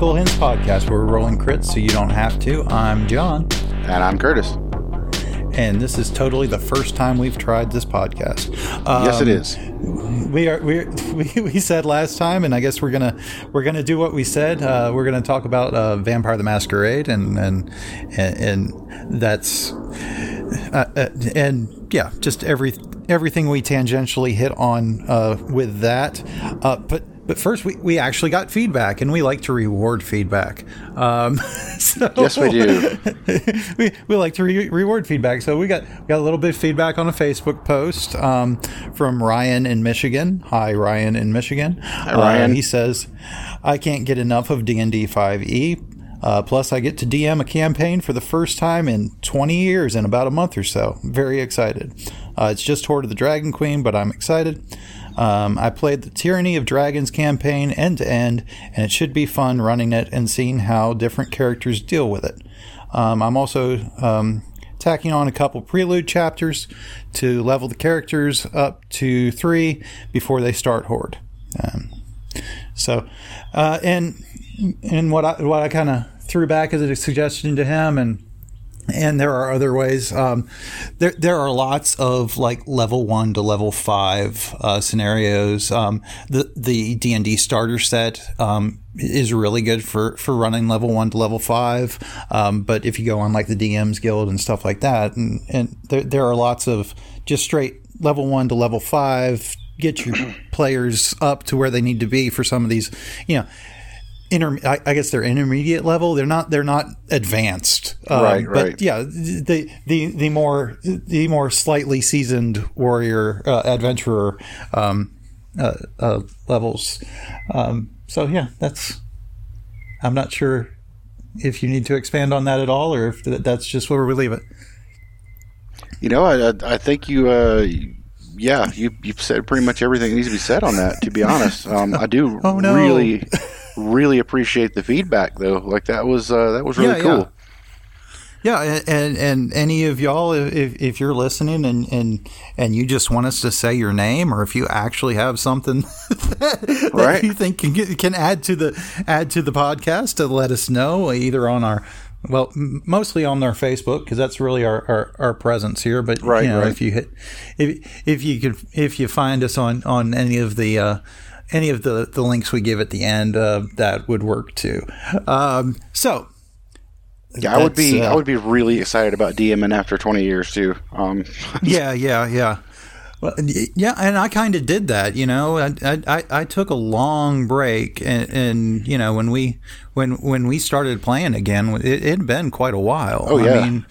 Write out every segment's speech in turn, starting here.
Critical Hints podcast where we're rolling crits so you don't have to. I'm John. And I'm Curtis. And this is totally the first time we've tried this podcast. Um, yes, it is. We are we, we we said last time, and I guess we're gonna we're gonna do what we said. Uh, we're gonna talk about uh, Vampire the Masquerade, and and and, and that's uh, uh and yeah, just every everything we tangentially hit on uh, with that. Uh, but but first, we, we actually got feedback, and we like to reward feedback. Um, so yes, we do. we, we like to re- reward feedback. So we got we got a little bit of feedback on a Facebook post um, from Ryan in Michigan. Hi, Ryan in Michigan. Hi, Ryan. Uh, he says, "I can't get enough of D and D five E." Uh, plus, I get to DM a campaign for the first time in 20 years in about a month or so. Very excited. Uh, it's just Hoard of the Dragon Queen, but I'm excited. Um, I played the Tyranny of Dragons campaign end to end, and it should be fun running it and seeing how different characters deal with it. Um, I'm also um, tacking on a couple prelude chapters to level the characters up to three before they start Hoard. Um, so, uh, and and what I what I kind of threw back as a suggestion to him and and there are other ways. Um, there, there are lots of like level one to level five uh, scenarios. Um, the the D and D starter set um, is really good for for running level one to level five. Um, but if you go on like the DM's Guild and stuff like that, and and there there are lots of just straight level one to level five. Get your players up to where they need to be for some of these, you know inter, I, I, guess they're intermediate level. They're not they're not advanced. Um, right, right. But yeah, the the the more the more slightly seasoned warrior uh, adventurer um, uh, uh, levels. Um, so yeah, that's. I'm not sure if you need to expand on that at all, or if that's just where we leave it. You know, I I think you. Uh, yeah, you you've said pretty much everything that needs to be said on that. To be honest, um, I do oh, no. really really appreciate the feedback though. Like that was uh, that was really yeah, cool. Yeah. Yeah, and and any of y'all, if, if you're listening and, and and you just want us to say your name, or if you actually have something that, right. you think can can add to the add to the podcast, to let us know either on our well, mostly on our Facebook because that's really our, our, our, presence here. But right, you know, right. if you hit if if you could if you find us on on any of the uh, any of the, the links we give at the end, uh, that would work too. Um, so, yeah, I would be uh, I would be really excited about DMing after 20 years too. Um, yeah, yeah, yeah. Well, yeah, and I kind of did that. You know, I, I I took a long break, and, and you know when we when when we started playing again, it had been quite a while. Oh yeah. I mean,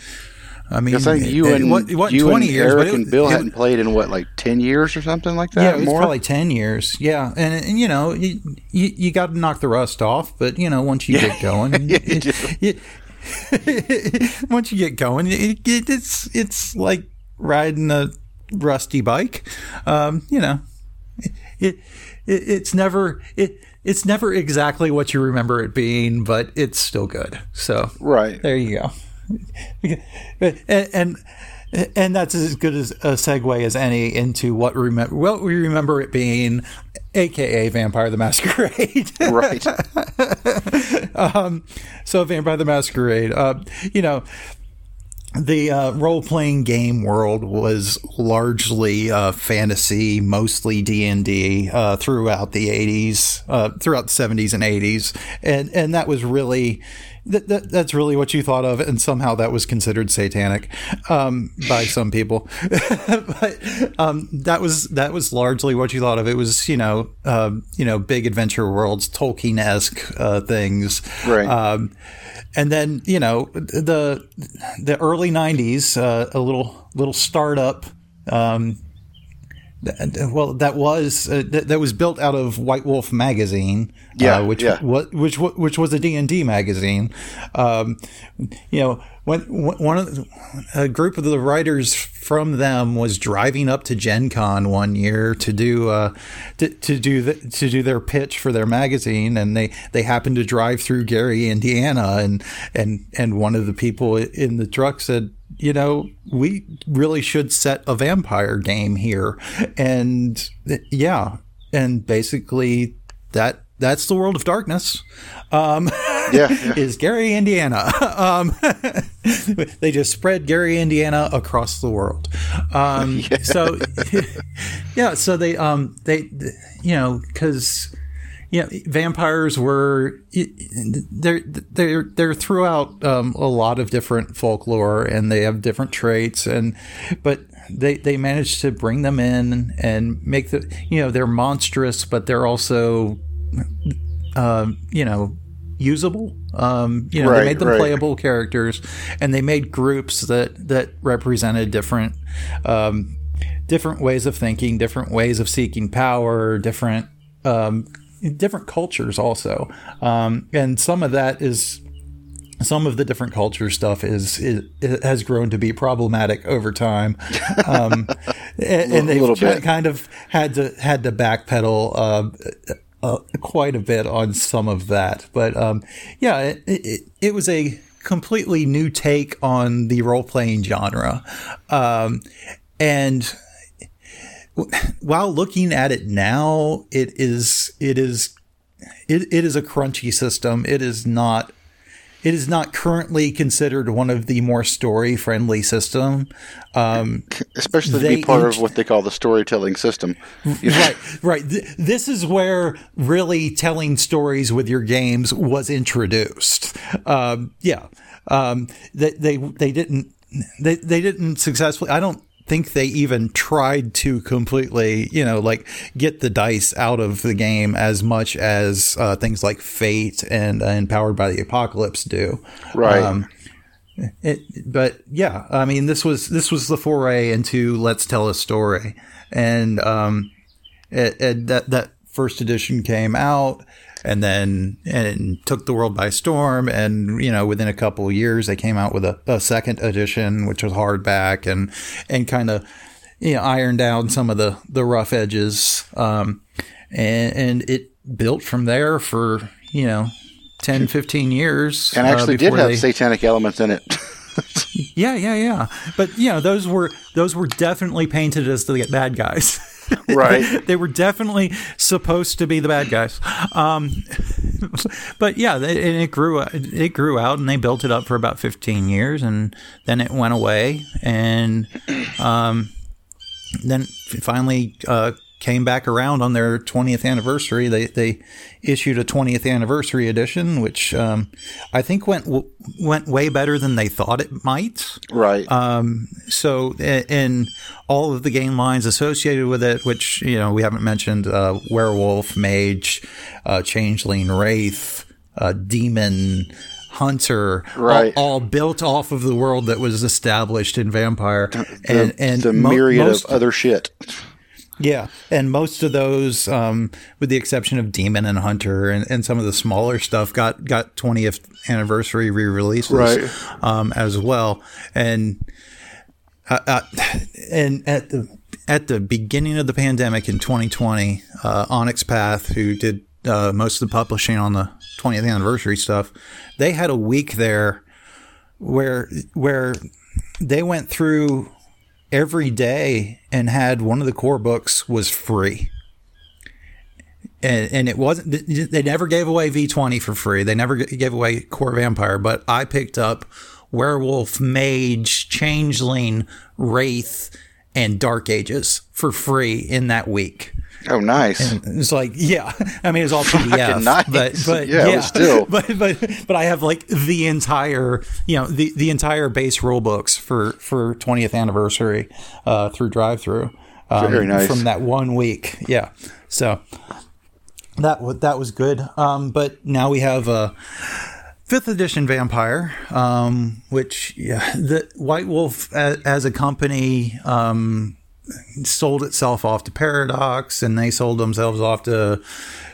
I mean, it's like you and what, what you 20 and years, Eric it, and Bill it, hadn't played in what like 10 years or something like that. Yeah, it's probably 10 years. Yeah, and, and you know, you you, you got to knock the rust off, but you know, once you yeah. get going, yeah, you, once you get going, it's it's like riding a rusty bike. Um, you know, it, it it's never it it's never exactly what you remember it being, but it's still good. So right there you go and, and and that's as good as a segue as any into what remember what we remember it being, aka Vampire the Masquerade. right. um, so Vampire the Masquerade, uh, you know, the uh, role playing game world was largely uh, fantasy, mostly D and D uh, throughout the eighties, uh, throughout the seventies and eighties, and and that was really that, that, that's really what you thought of, and somehow that was considered satanic um, by some people. but um, that was that was largely what you thought of. It was you know uh, you know big adventure worlds, Tolkien esque uh, things, right? Um, and then you know the the early '90s, uh, a little little startup um, well, that was uh, that, that was built out of White Wolf magazine, uh, yeah, uh, which yeah. was which which was a D and D magazine. Um, you know, when one of the, a group of the writers from them was driving up to Gen Con one year to do uh, to, to do the, to do their pitch for their magazine, and they they happened to drive through Gary, Indiana, and and and one of the people in the truck said you know, we really should set a vampire game here. And yeah, and basically that that's the world of darkness. Um, Yeah, yeah. is Gary, Indiana. Um, they just spread Gary, Indiana across the world. Um, yeah. So, yeah, so they, um, they, you know, because know, vampires were they're they're they're throughout um, a lot of different folklore, and they have different traits, and but they they managed to bring them in and make the you know they're monstrous, but they're also um, you know usable. Um, you know, Right, they made them right. playable characters, and they made groups that that represented different um, different ways of thinking, different ways of seeking power, different um, different cultures also, um, and some of that is. Some of the different culture stuff is, is, it has grown to be problematic over time, um, and, and they've little kind of had to had to backpedal uh, uh, quite a bit on some of that. But um, yeah, it, it, it was a completely new take on the role playing genre. Um, and while looking at it now, it is it is it, it is a crunchy system. It is not it is not currently considered one of the more story friendly system. Um, Especially to be part int- of what they call the storytelling system. Right, right. Th- This is where really telling stories with your games was introduced. Um, yeah, um, they, they they didn't they they didn't successfully. I don't think they even tried to completely, you know, like get the dice out of the game as much as uh, things like Fate and and Powered by the Apocalypse do. Right. Um, it, but yeah, I mean, this was this was the foray into let's tell a story, and um, it, it, that that first edition came out, and then and took the world by storm, and you know, within a couple of years, they came out with a, a second edition, which was hardback, and and kind of you know ironed down some of the the rough edges, um, and and it built from there for you know. 10, 15 years. and uh, actually did have they- satanic elements in it. yeah, yeah, yeah. But you know, those were those were definitely painted as the bad guys. Right. they were definitely supposed to be the bad guys. Um, but yeah, and it grew it grew out, and they built it up for about fifteen years, and then it went away, and um, then finally uh, came back around on their 20th anniversary. They they issued a 20th anniversary edition, which um, I think went w- went way better than they thought it might. right. Um, so, and all of the game lines associated with it, which you know we haven't mentioned, uh, werewolf, mage, uh, changeling, wraith, uh, demon. Hunter, all- Right. all, built off of the world that was established in Vampire, the, and and the mo- myriad most- of other shit. Yeah, and most of those, um, with the exception of Demon and Hunter and, and some of the smaller stuff, got got 20th anniversary re-releases Right. um, as well. And uh, uh, and at the at the beginning of the pandemic in 2020, uh, Onyx Path, who did uh, most of the publishing on the 20th anniversary stuff, they had a week there where where they went through every hmm. day and had one of the core books was free. And, and it wasn't, they never gave away V20 for free. They never gave away Core Vampire, but I picked up Werewolf, Mage, Changeling, Wraith, and Dark Ages for free in that week. Oh, nice. It's like, yeah, I mean, it's all PDF, nice. but but Yeah, yeah, but still. but but but I have like the entire, you know, the the entire base rule books for for 20th anniversary uh, through drive through. Um, Very nice. from that one week. Yeah, so that wa- that was good. Um, but now we have a fifth edition vampire, um, which yeah, the White Wolf as, as a company um, sold itself off to Paradox, and they sold themselves off to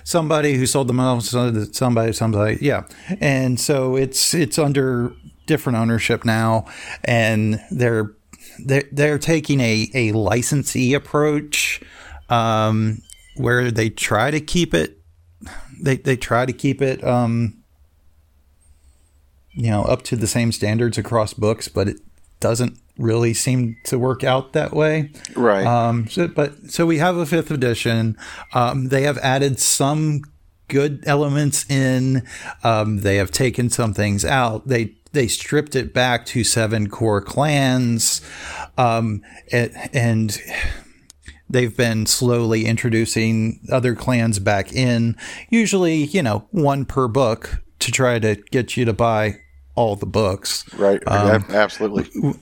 somebody who sold themselves to somebody, somebody, yeah. And so it's it's under different ownership now, and they're they're, they're taking a, a licensee approach um, where they try to keep it they, they try to keep it um, you know up to the same standards across books but it doesn't really seem to work out that way Right. um, so, but so we have a fifth edition um, they have added some good elements in. Um, they have taken some things out. They they stripped it back to seven core clans, um, and, and they've been slowly introducing other clans back in. Usually, you know, one per book to try to get you to buy all the books. Right. Um, Absolutely.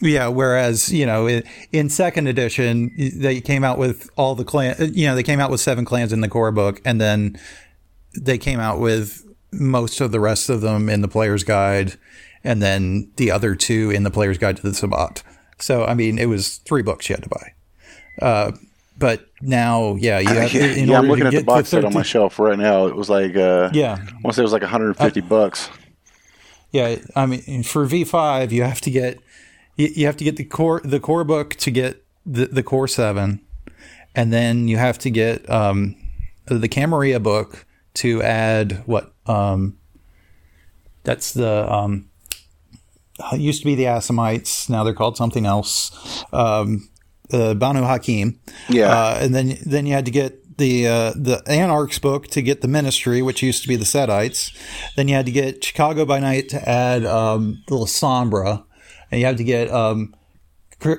Yeah, whereas you know in, in, second edition they came out with all the clan. You know they came out with seven clans in the core book, and then they came out with most of the rest of them in the player's guide, and then the other two in the player's guide to the Sabbat. So I mean, it was three books you had to buy. Uh, but now, yeah, you have, yeah, yeah I'm looking at the box set on my shelf right now. It was like, uh, yeah, I want to say it was like 150 uh, bucks. Yeah, I mean, for V5, you have to get you have to get the core the core book to get the, the core seven, and then you have to get um, the Camarilla book to add what um, that's the um, used to be the Assamites. Now they're called something else. Um, uh, Banu Haqim. Yeah, uh, and then then you had to get the uh, the Anarchs book to get the Ministry, which used to be the Setites. Then you had to get Chicago by Night to add um, the Lasombra and you had to get um,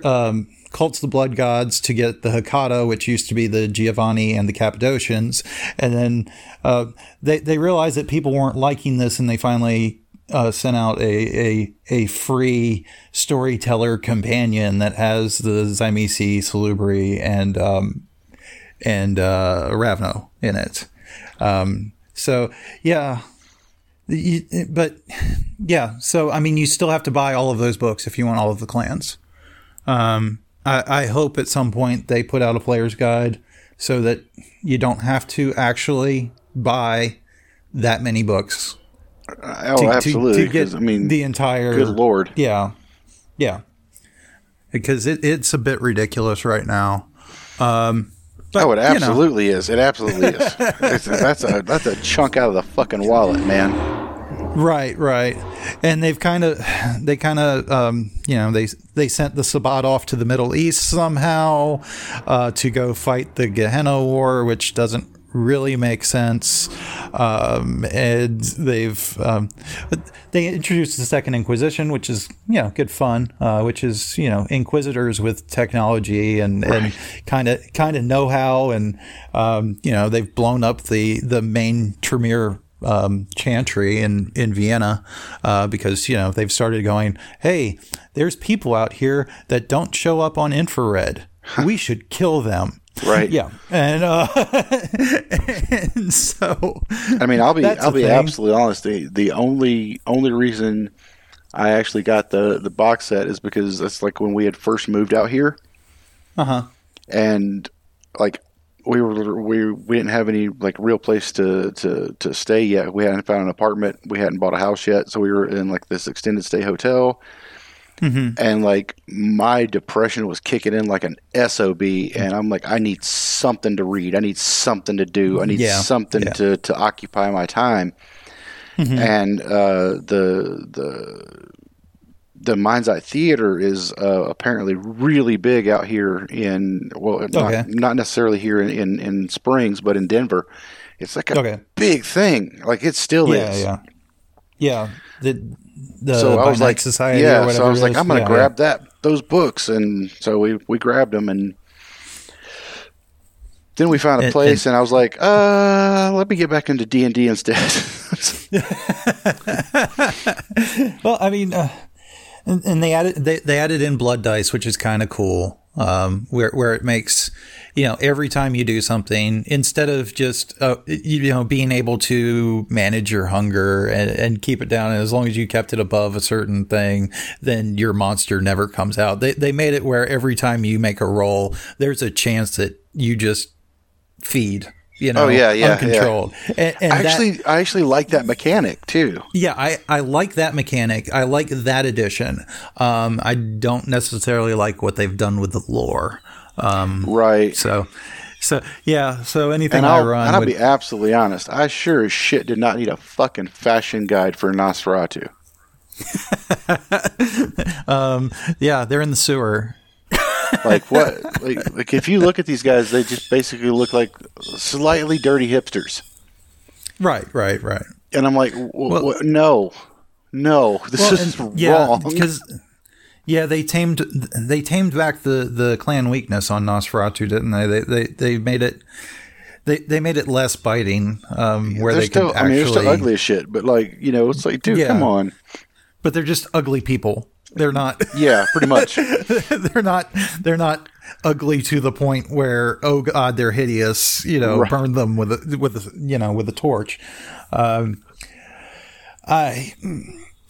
um, cults of the blood gods to get the Hecata, which used to be the Giovanni and the Cappadocians, and then uh, they they realized that people weren't liking this, and they finally uh, sent out a, a a free storyteller companion that has the Tzimisce, Salubri, and um, and uh, Ravnos in it. Um, so yeah, but yeah, so I mean, you still have to buy all of those books if you want all of the clans. Um, I, I, hope at some point they put out a player's guide so that you don't have to actually buy that many books. Oh, to, absolutely. To, to get I mean, the entire. Good lord. Yeah, yeah. Because it, it's a bit ridiculous right now. Um, but, oh, it absolutely you know. is. It absolutely is. that's a that's a chunk out of the fucking wallet, man. Right, right, and they've kind of, they kind of, um, you know, they they sent the Sabbat off to the Middle East somehow uh, to go fight the Gehenna War, which doesn't really make sense. Um, and they've um, they introduced the Second Inquisition, which is you know good fun, uh, which is you know inquisitors with technology and and kind of kind of know how, and um, you know they've blown up the the main Tremere um, chantry in in Vienna uh, because you know they've started going, hey, there's people out here that don't show up on infrared. we should kill them. Right. Yeah. And uh, and so I mean, I'll be I'll be thing. absolutely honest. The the only only reason I actually got the the box set is because that's like when we had first moved out here. Uh huh. And like we were we we didn't have any like real place to to to stay yet. We hadn't found an apartment. We hadn't bought a house yet, so we were in like this extended stay hotel. Mm-hmm. And like my depression was kicking in like an sob, and I'm like, I need something to read. I need something to do. I need yeah. something yeah. to to occupy my time. Mm-hmm. And uh, the the the Mind's Eye Theater is uh, apparently really big out here in well, okay. not, not, necessarily here in, in, in, Springs, but in Denver. It's like a okay. big thing. Like it still yeah, is. Yeah, yeah. The the so I was like, Society. Yeah, so I was like, I'm going to yeah, grab yeah. that those books, and so we we grabbed them, and then we found a place, and, and, and I was like, uh, let me get back into D and D instead. well, I mean. Uh, and, and they added they, they added in blood dice, which is kind of cool. Um, where where it makes you know every time you do something, instead of just uh, you know being able to manage your hunger and, and keep it down, and as long as you kept it above a certain thing, then your monster never comes out. They they made it where every time you make a roll, there's a chance that you just feed you know, oh, yeah, yeah, uncontrolled. Yeah. And, and I actually, that, I actually like that mechanic too. Yeah, I, I like that mechanic. I like that addition. Um, I don't necessarily like what they've done with the lore. Um, right. So, so yeah. So anything I run, and I'll would, be absolutely honest. I sure as shit did not need a fucking fashion guide for Nosferatu. um, yeah, they're in the sewer like what? Like, like if you look at these guys, they just basically look like slightly dirty hipsters. Right, right, right. And I'm like, w- w- no, no, this Well, is and- yeah, wrong. because yeah, they tamed they tamed back the the clan weakness on Nosferatu, didn't they? They they, they made it they they made it less biting, um, where they're they still, could I mean, they're still ugly as shit, but like, you know, it's like, dude, Yeah. come on. but they're just ugly people. They're not. Yeah, pretty much. they're not. They're not ugly to the point where oh god they're hideous. You know, Right. burn them with a with a, you know with a torch. Um, I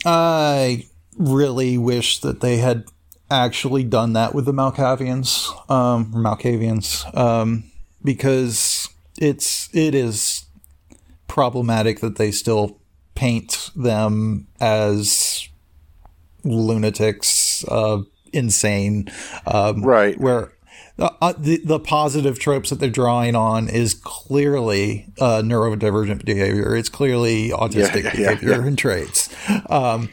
I really wish that they had actually done that with the Malkavians, um, Malkavians, um, because it's it is problematic that they still paint them as lunatics, uh, insane, um, Right. Where uh, uh, the the positive tropes that they're drawing on is clearly uh, neurodivergent behavior. It's clearly autistic yeah, yeah, behavior and traits. Um,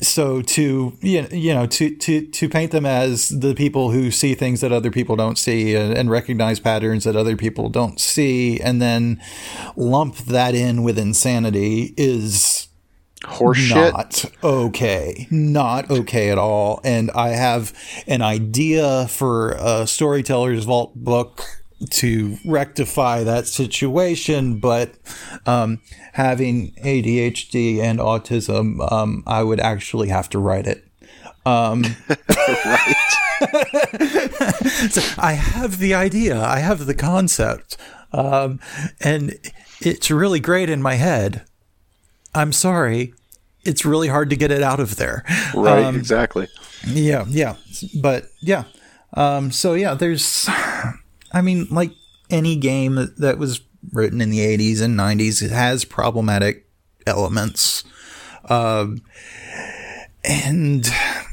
so to you you know to, to to paint them as the people who see things that other people don't see and, and recognize patterns that other people don't see and then lump that in with insanity is Horseshit. not okay. Not okay at all. And I have an idea for a storyteller's vault book to rectify that situation, but um, having ADHD and autism, um, I would actually have to write it. Um, so I have the idea, I have the concept, um, and it's really great in my head. I'm sorry. It's really hard to get it out of there. Right, Um, exactly. yeah, yeah. But yeah. Um, so yeah, there's, I mean, like any game that, was written in the 80s and 90s, it has problematic elements. Um, and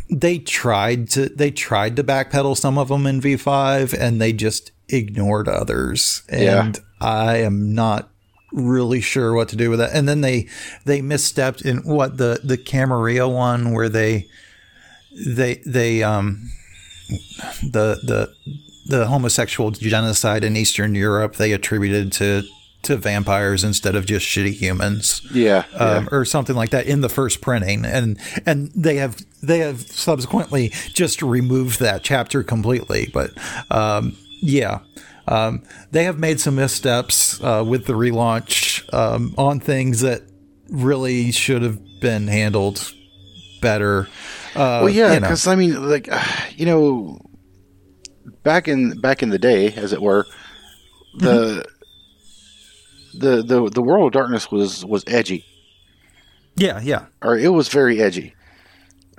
they tried to, they tried to backpedal some of them in V5 and they just ignored others. Yeah. And I am not really sure what to do with that. And then they, they misstepped in what the, the Camarilla one where they, they they um the the the homosexual genocide in Eastern Europe they attributed to to vampires instead of just shitty humans Yeah, um, yeah. or something like that in the first printing and and they have they have subsequently just removed that chapter completely but um, yeah um, they have made some missteps uh, with the relaunch um, on things that really should have been handled better uh, Well, yeah, you know. because I mean, like, you know, back in back in the day, as it were, the the the the world of darkness was was edgy, yeah yeah or it was very edgy.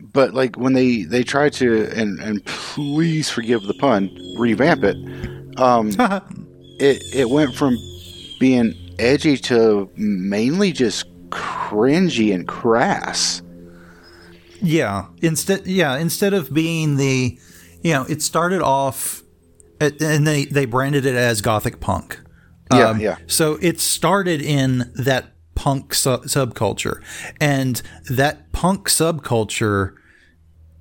But like when they they tried to and and please forgive the pun, revamp it, um, it it went from being edgy to mainly just cringy and crass. Yeah. Instead, yeah. Instead of being the, you know, it started off, at, and they they branded it as gothic punk. Yeah, yeah. So it started in that punk su- subculture, and that punk subculture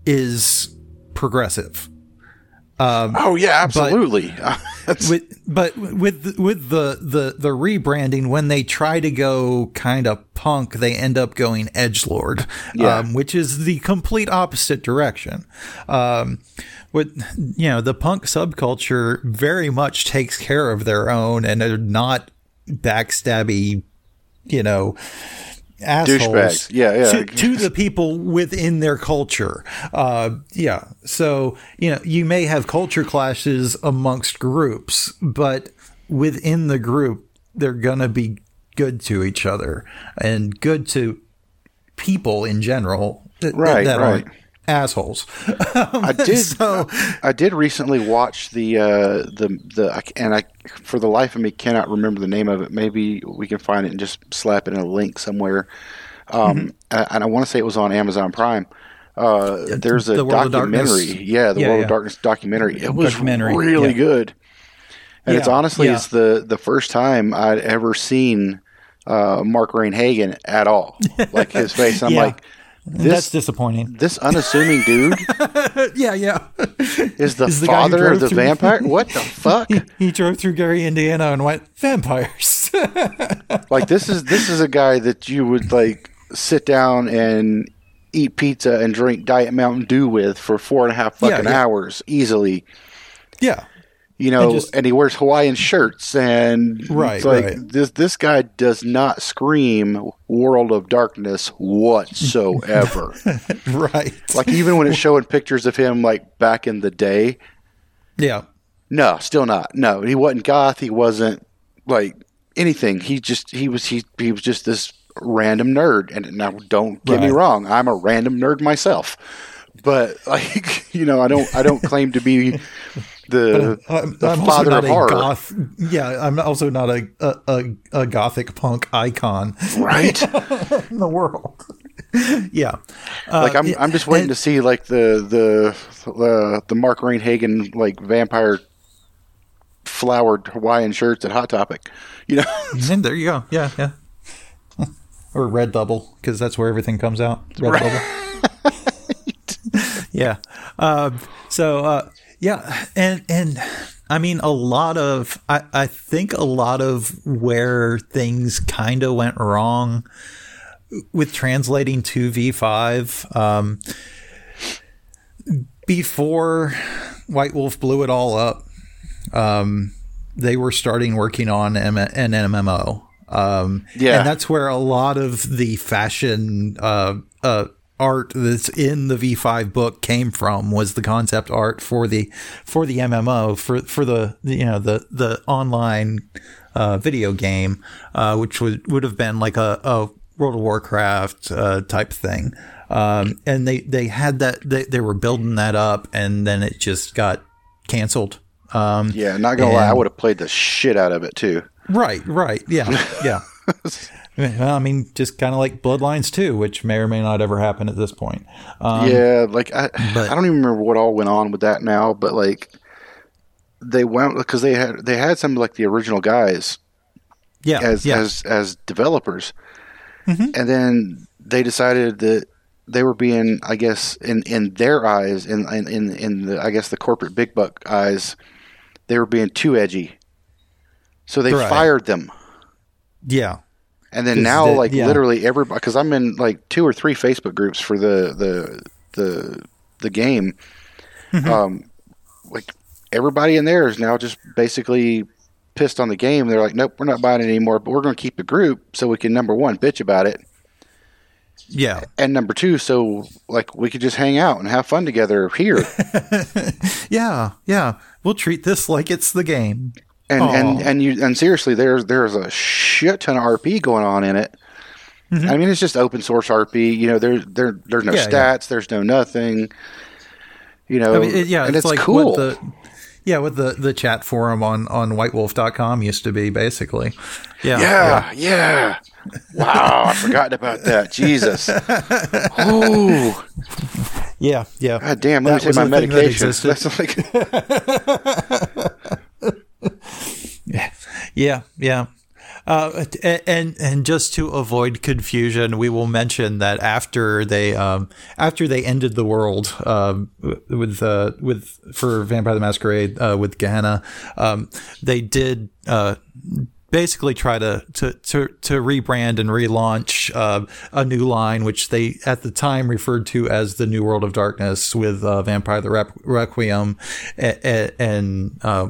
is progressive. Oh yeah, absolutely. That's- with but with with the the the rebranding when they try to go kind of punk they end up going edge lord Yeah. um, which is the complete opposite direction um with you know the punk subculture very much takes care of their own and are not backstabby you know assholes Douchebags. Yeah, yeah. to, to the people within their culture. Uh, yeah. So, you know, you may have culture clashes amongst groups, but within the group, they're going to be good to each other and good to people in general that, Right, that right. Assholes. I did. So- I did recently watch the uh, the the and I for the life of me cannot remember the name of it. Maybe we can find it and just slap it in a link somewhere. Um, Mm-hmm. and- I want to say it was on Amazon Prime. Uh, there's a The documentary. Yeah, the Yeah, World yeah. of Darkness documentary. It was Documentary, really good. And it's honestly it's the the first time I'd ever seen uh, Mark Rein-Hagen at all. Like his face. I'm Yeah. Like That's this disappointing. this unassuming dude yeah, yeah. is the Is the father of the through- vampire. What the fuck? He drove through Gary, Indiana and went, vampires. like this is this is a guy that you would like sit down and eat pizza and drink Diet Mountain Dew with for four and a half Yeah, fucking yeah. hours easily. Yeah. You know, and, just- he wears Hawaiian shirts and Right, it's like right. this this guy does not scream World of Darkness whatsoever. Right. like even when it's showing pictures of him like back in the day, yeah. no, still not. No, he wasn't goth. He wasn't like anything. He just he was he he was just this random nerd. And now, don't get me wrong, I'm a random nerd myself. But like you know, I don't I don't claim to be the I'm, the I'm father of horror, goth. Yeah, I'm also not a a, a, a gothic punk icon right? in the world. yeah, uh, like I'm yeah, I'm just waiting and- to see like the the the the Mark Rein-Hagen like vampire flowered Hawaiian shirts at Hot Topic. You know, And there you go. Yeah, yeah. or Red Bubble because that's where everything comes out. Red Bubble. Yeah. Um, so uh, yeah, and and I mean a lot of I I think a lot of where things kind of went wrong with translating to V5 um, before White Wolf blew it all up. Um, they were starting working on M- an MMO. Um, Yeah. and that's where a lot of the fashion uh, uh, art that's in the V5 book came from was the concept art for the for the MMO for for the you know the the online uh, video game, uh, which would would have been like a, a World of Warcraft uh, type thing. Um, and they they had that they, they were building that up, and then it just got canceled. Um, yeah. Not gonna lie, I would have played the shit out of it too. Right, right. Yeah, yeah. well, I mean, just kind of like Bloodlines 2, which may or may not ever happen at this point. Um, yeah, like I, but- I don't even remember what all went on with that now, but like they went because they had they had some like the original guys yeah, as yeah. as as developers, Mhm. and then they decided that they were being, I guess, in in their eyes, in in in, in the I guess the corporate big buck eyes, they were being too edgy, so they Right. fired them. yeah. And then now, the- like yeah. literally everybody, because I'm in like two or three Facebook groups for the the the the game. Mm-hmm. Um, like everybody in there is now just basically pissed on the game. They're like, nope, we're not buying it anymore. But we're going to keep the group so we can number one bitch about it, Yeah. and number two, so like we could just hang out and have fun together here. Yeah, yeah. We'll treat this like it's the game. And and and you and seriously, there's there's a shit ton of RP going on in it. I mean, it's just open source RP. You know, there there there's no Mm-hmm. Yeah, stats, there's no nothing. You know, I mean, it, yeah, and it's, it's, like cool. the yeah, what the the chat forum on on whitewolf.com used to be basically. Yeah. yeah, yeah. Wow, I forgot about that. Jesus. Ooh, Yeah, yeah. God damn, let That me take my thing that medication. That's like Yeah, yeah. Uh, and and just to avoid confusion, we will mention that after they um, after they ended the world um, with uh, with for Vampire the Masquerade uh, with Gehenna, um, they did uh, basically try to to to, to rebrand and relaunch uh, a new line, which they at the time referred to as the New World of Darkness with uh, Vampire the Requiem a- a- and. Uh,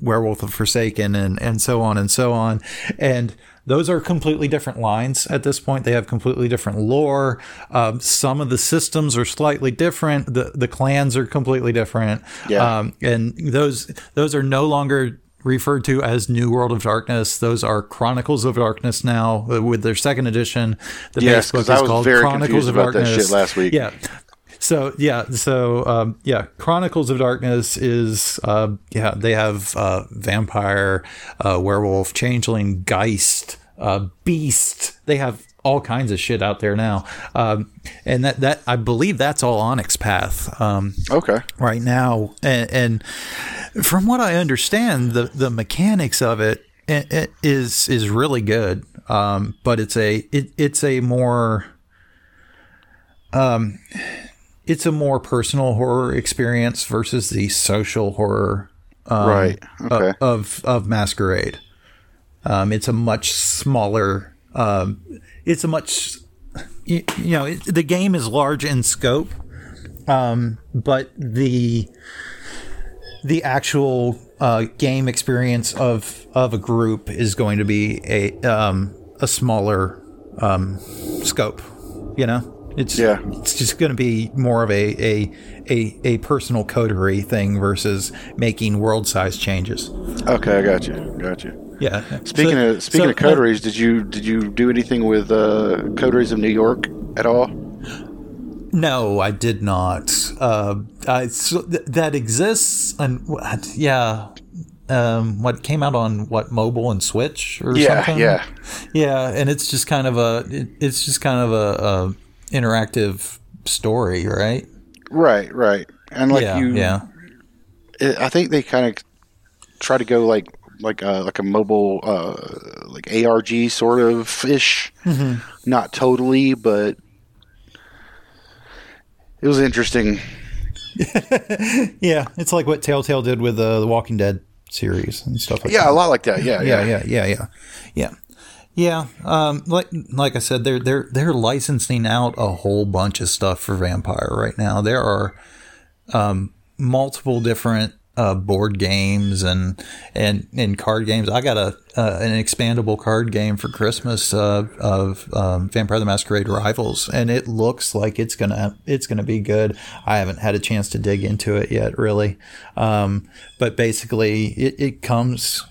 Werewolf of Forsaken and and so on and so on. And those are completely different lines at this point. They have completely different lore. Um, some of the systems are slightly different. The the clans are completely different. Yeah. um, and those those are no longer referred to as New World of Darkness. Those are Chronicles of Darkness now uh, with their second edition. The Yes, base book is called Chronicles of Darkness. shit last week. yeah so yeah, so um, yeah, Chronicles of Darkness is uh, yeah they have uh, vampire, uh, werewolf, changeling, geist, uh, beast. They have all kinds of shit out there now, um, and that that I believe that's all Onyx Path um, okay. right now. And, and from what I understand, the the mechanics of it, it, it is is really good. Um, but it's a it, it's a more um, it's a more personal horror experience versus the social horror um, right. Okay. of of Masquerade. Um, it's a much smaller. Um, it's a much you, you know it, the game is large in scope, um, but the the actual uh, game experience of of a group is going to be a um, a smaller um, scope. You know. It's Yeah. It's just going to be more of a, a a a personal coterie thing versus making world size changes. Okay, I got you. Got you. Yeah. Speaking So- of speaking so, of coteries, did you did you do anything with uh, coteries of New York at all? No, I did not. Uh, I, so th- that exists, and what- yeah, um, what came out on what mobile and Switch or Yeah, something? yeah. yeah, and it's just kind of a it, it's just kind of a, a interactive story, right? Right, right. And like yeah, you, yeah, it, I think they kind of try to go like like a like a mobile uh, like ARG sort of ish. Mm-hmm. Not totally, but it was interesting. yeah. It's like what Telltale did with uh, the Walking Dead series and stuff like that. Yeah, a lot like that. Yeah, yeah, yeah. yeah, yeah, yeah, yeah. Um, like like I said, they're they're they're licensing out a whole bunch of stuff for Vampire right now. There are um, multiple different uh, board games and and and card games. I got a uh, an expandable card game for Christmas uh, of um, Vampire the Masquerade Rivals, and it looks like it's gonna it's gonna be good. I haven't had a chance to dig into it yet, really, um, but basically, it, it comes.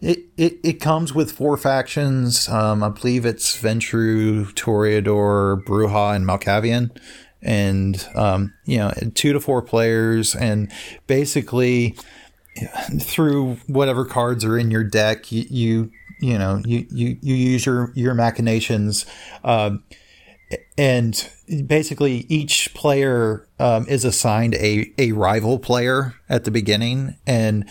It, it, it comes with four factions. Um, I believe it's Ventrue, Toreador, Brujah, and Malkavian. And, um, you know, two to four players. And basically, through whatever cards are in your deck, you, you, you know, you, you, you use your, your machinations. Um, and basically each player um, is assigned a, a rival player at the beginning and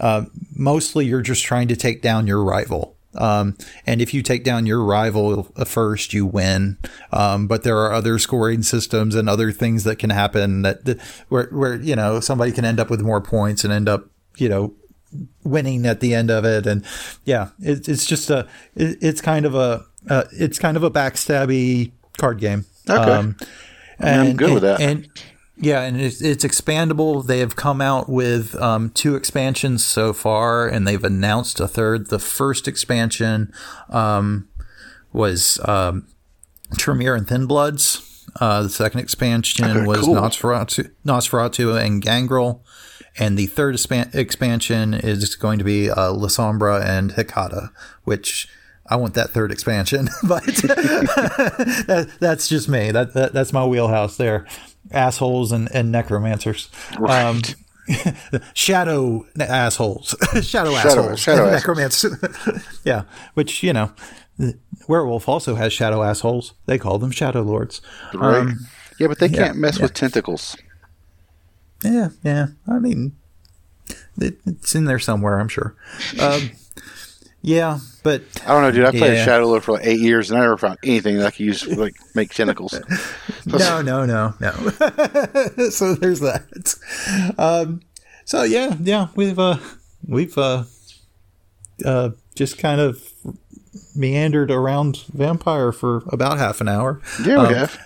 uh, mostly you're just trying to take down your rival um, and if you take down your rival first you win um, but there are other scoring systems and other things that can happen that, that where, where you know somebody can end up with more points and end up you know winning at the end of it and yeah it, it's just a it, it's kind of a uh, it's kind of a backstabby card game Okay. um, I'm good with that. and yeah and it's, it's expandable they have come out with um, two expansions so far and they've announced a third the first expansion um, was um, Tremere and Thin Bloods uh, the second expansion Okay, was cool. Nosferatu, Nosferatu and Gangrel and the third expan- expansion is going to be uh, Lasombra and Hecata, which I want that third expansion, but that, that's just me. That, that that's my wheelhouse there. Assholes and, and necromancers. Um, shadow assholes. shadow, assholes. shadow necromancers. yeah, which, you know, Werewolf also has shadow assholes. They call them shadow lords. Right. Um, yeah, but they can't mess with tentacles. Yeah, yeah. I mean, it, it's in there somewhere, I'm sure. Um, yeah, but I don't know, dude. I played Yeah. Shadow Lord for like eight years, and I never found anything that I could use to like make tentacles. no, no, no, no. so there's that. Um, so yeah, yeah, we've uh, we've uh, uh, just kind of meandered around vampire for about half an hour. Yeah, we Um, have.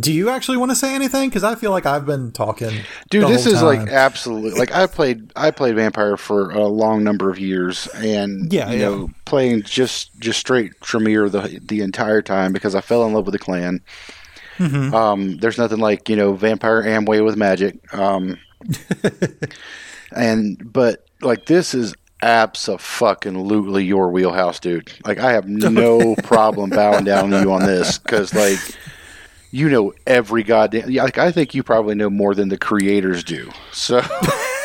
Do you actually want to say anything? Because I feel like I've been talking. Dude, this is time. like absolutely like I played I played Vampire for a long number of years, and Yeah, you yeah. know, playing just just straight Tremere the the entire time because I fell in love with the clan. Mm-hmm. Um, there's nothing like you know Vampire Amway with magic. Um, and but like this is absolutely your wheelhouse, dude. Like I have no problem bowing down to you on this because like you know every goddamn. Like I think you probably know more than the creators do. So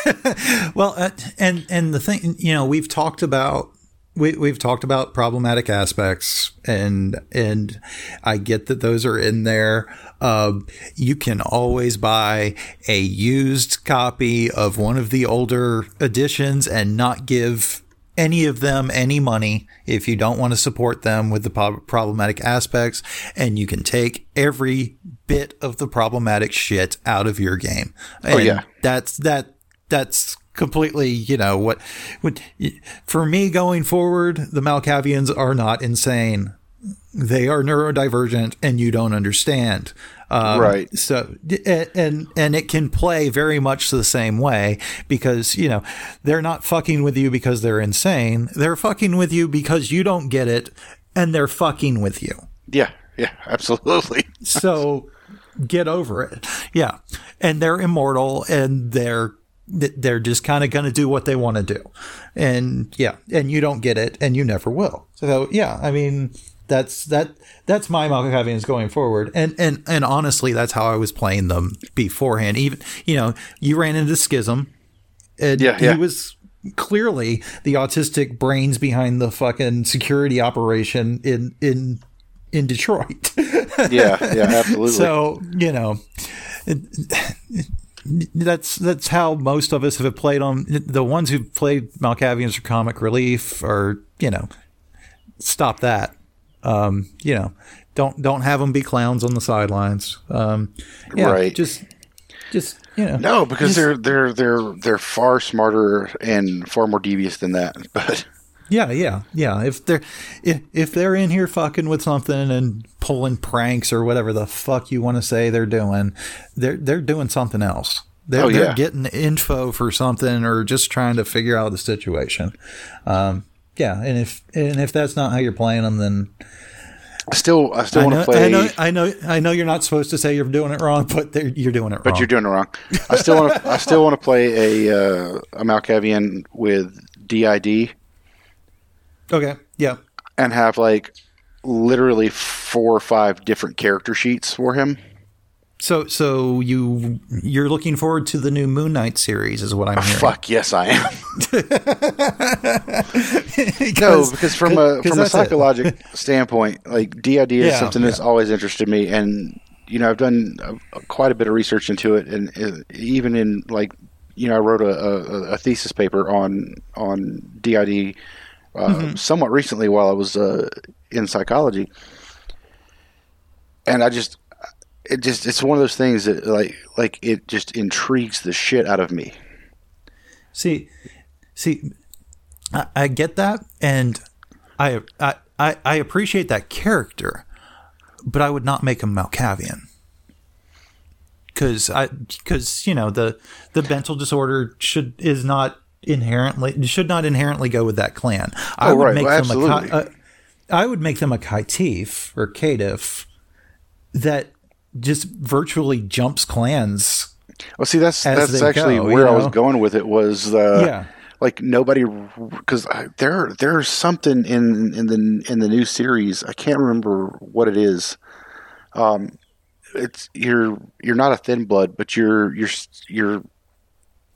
Well, uh, and and the thing, you know, we've talked about we we've talked about problematic aspects, and and I get that those are in there. Um, you can always buy a used copy of one of the older editions and not give any of them any money if you don't want to support them with the po- problematic aspects and you can take every bit of the problematic shit out of your game and Oh, yeah. that's that that's completely, you know, what, what for me going forward, the Malkavians are not insane. They are neurodivergent and you don't understand. Um, Right. So, and, and it can play very much the same way because, you know, they're not fucking with you because they're insane. They're fucking with you because you don't get it and they're fucking with you. Yeah, yeah, absolutely. So get over it. Yeah. And they're immortal and they're they're just kind of going to do what they want to do. And yeah, and you don't get it and you never will. So yeah, I mean that's that that's my Malkavians going forward. And and and honestly, that's how I was playing them beforehand. Even you know, you ran into Schism and Yeah, yeah. he was clearly the autistic brains behind the fucking security operation in in in Detroit. Yeah, yeah, absolutely. So you know, that's that's how most of us have played on the ones who played Malkavians for comic relief, or you know, stop that. Um, you know, don't don't have them be clowns on the sidelines. Um, yeah, Right. Just just you know, no, because they're they're they're they're far smarter and far more devious than that. But Yeah, yeah, yeah. If they're if, if they're in here fucking with something and pulling pranks or whatever the fuck you want to say they're doing, they're they're doing something else. They're, Oh, they're getting info for something or just trying to figure out the situation. Um, yeah, and if and if that's not how you're playing them, then I still I still I want know, to play. I know I know I know you're not supposed to say you're doing it wrong, but you're doing it wrong. But wrong. you're doing it wrong. I still want to. I still want to play a uh, a Malkavian with DID okay. Yeah. and have like literally four or five different character sheets for him. So so you you're looking forward to the new Moon Knight series, is what I'm hearing. Fuck yes, I am. no, Because- from a from a that's it. psychologic standpoint, like DID is Yeah, something that's yeah. always interested me, and you know I've done uh, quite a bit of research into it, and uh, even in like you know I wrote a, a, a thesis paper on on DID uh, Mm-hmm. somewhat recently while I was uh, in psychology, and I just it just it's one of those things that like like it just intrigues the shit out of me. See, see, I, I get that, and I, I I I appreciate that character, but I would not make him Malkavian. Because I, because you know the the mental disorder should is not inherently should not inherently go with that clan. I Oh, would right. make Well, them a, absolutely. A, I would make them a Caitiff or Katif that just virtually jumps clans. Well, see, that's that's actually go, where you I was going with it. Was uh, Yeah. like nobody because there there's something in in the in the new series. I can't remember what it is. Um, it's you're you're not a thin blood, but you're you're you're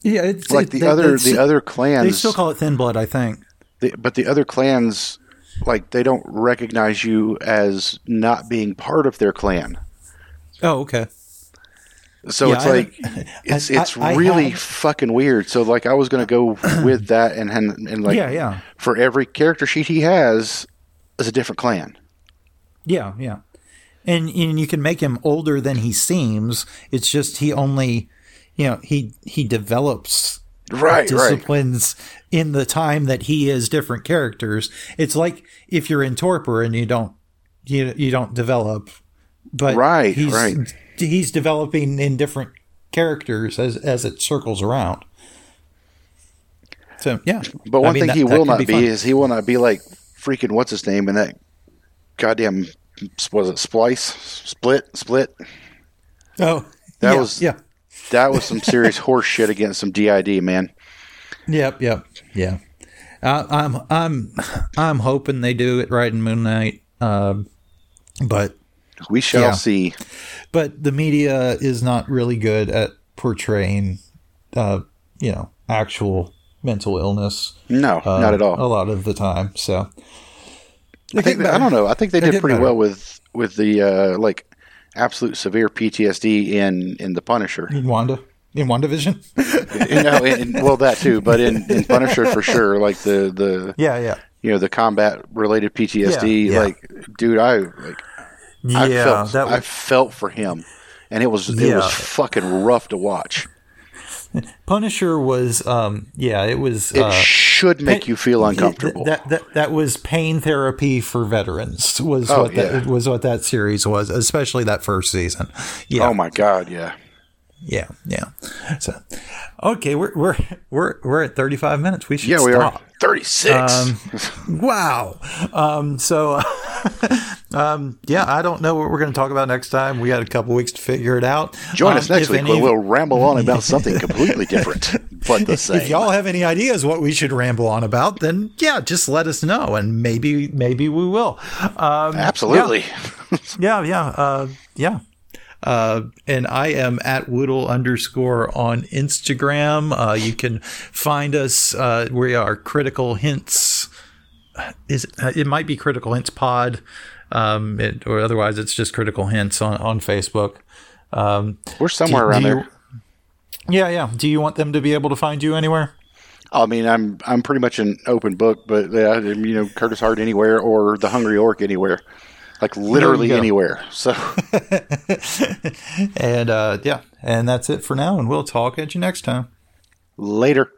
Yeah, it's like the other the other clans. They still call it thin blood, I think. the, but the other clans like they don't recognize you as not being part of their clan. Oh, okay. So Yeah, it's I like it's I- it's I really fucking weird. So like I was gonna go with that and and, and like yeah, yeah, for every character sheet he has is a different clan. yeah, yeah. And and you can make him older than he seems. It's just he only, you know, he he develops Right, right. disciplines in the time that he is different characters. It's like if you're in torpor and you don't you you don't develop, but Right, he's, right. He's developing in different characters as as it circles around. So yeah, But I one mean, thing that- he will not be, fun. is he will not be like freaking what's his name in that goddamn was it splice split split Oh, That yeah, was- yeah, that was some serious horse shit against some DID man. yep, yep, yeah. Uh, I'm I'm I'm hoping they do it right in Moon Knight, um, but We shall Yeah. see. but the media is not really good at portraying, uh, you know, actual mental illness. No, uh, not at all. A lot of the time, so I think I don't know. I think they They did did pretty better. well with with the uh, like absolute severe PTSD in in the Punisher. in Wanda in WandaVision. you know, in, well that too, but in, in Punisher for sure. Like the the yeah, yeah, you know the combat related PTSD. Yeah, yeah. Like, dude, I like I yeah. felt that I felt for him, and it was it Yeah. was fucking rough to watch. Punisher was, um, yeah, it was. It uh, should make you feel uncomfortable. That, that that was pain therapy for veterans. Was Oh, what that was what that series was, especially that first season. Yeah, Oh my god, yeah. yeah, yeah. So, okay, we're we're we're we're at thirty five minutes. We should Yeah, we stop. are. 36. Wow. Um, so, um, yeah, I don't know what we're going to talk about next time. We got a couple weeks to figure it out. Join Um, us next week any when of- we'll ramble on about something completely different, but the same. If y'all have any ideas what we should ramble on about, then yeah, just let us know, and maybe maybe we will. Um, Absolutely. yeah, yeah, uh, yeah. Uh, and I am at Woodle underscore on Instagram. Uh, you can find us. Uh, we are Critical Hints. Is it, it might be Critical Hints Pod, um, it, or otherwise it's just Critical Hints on on Facebook. Um, We're somewhere do around you- there. Yeah, yeah. Do you want them to be able to find you anywhere? I mean, I'm I'm pretty much an open book, but yeah, you know, Curtis Hart anywhere or the Hungry Orc anywhere, like literally anywhere. So and uh, yeah, and that's it for now. And we'll talk at you next time. later.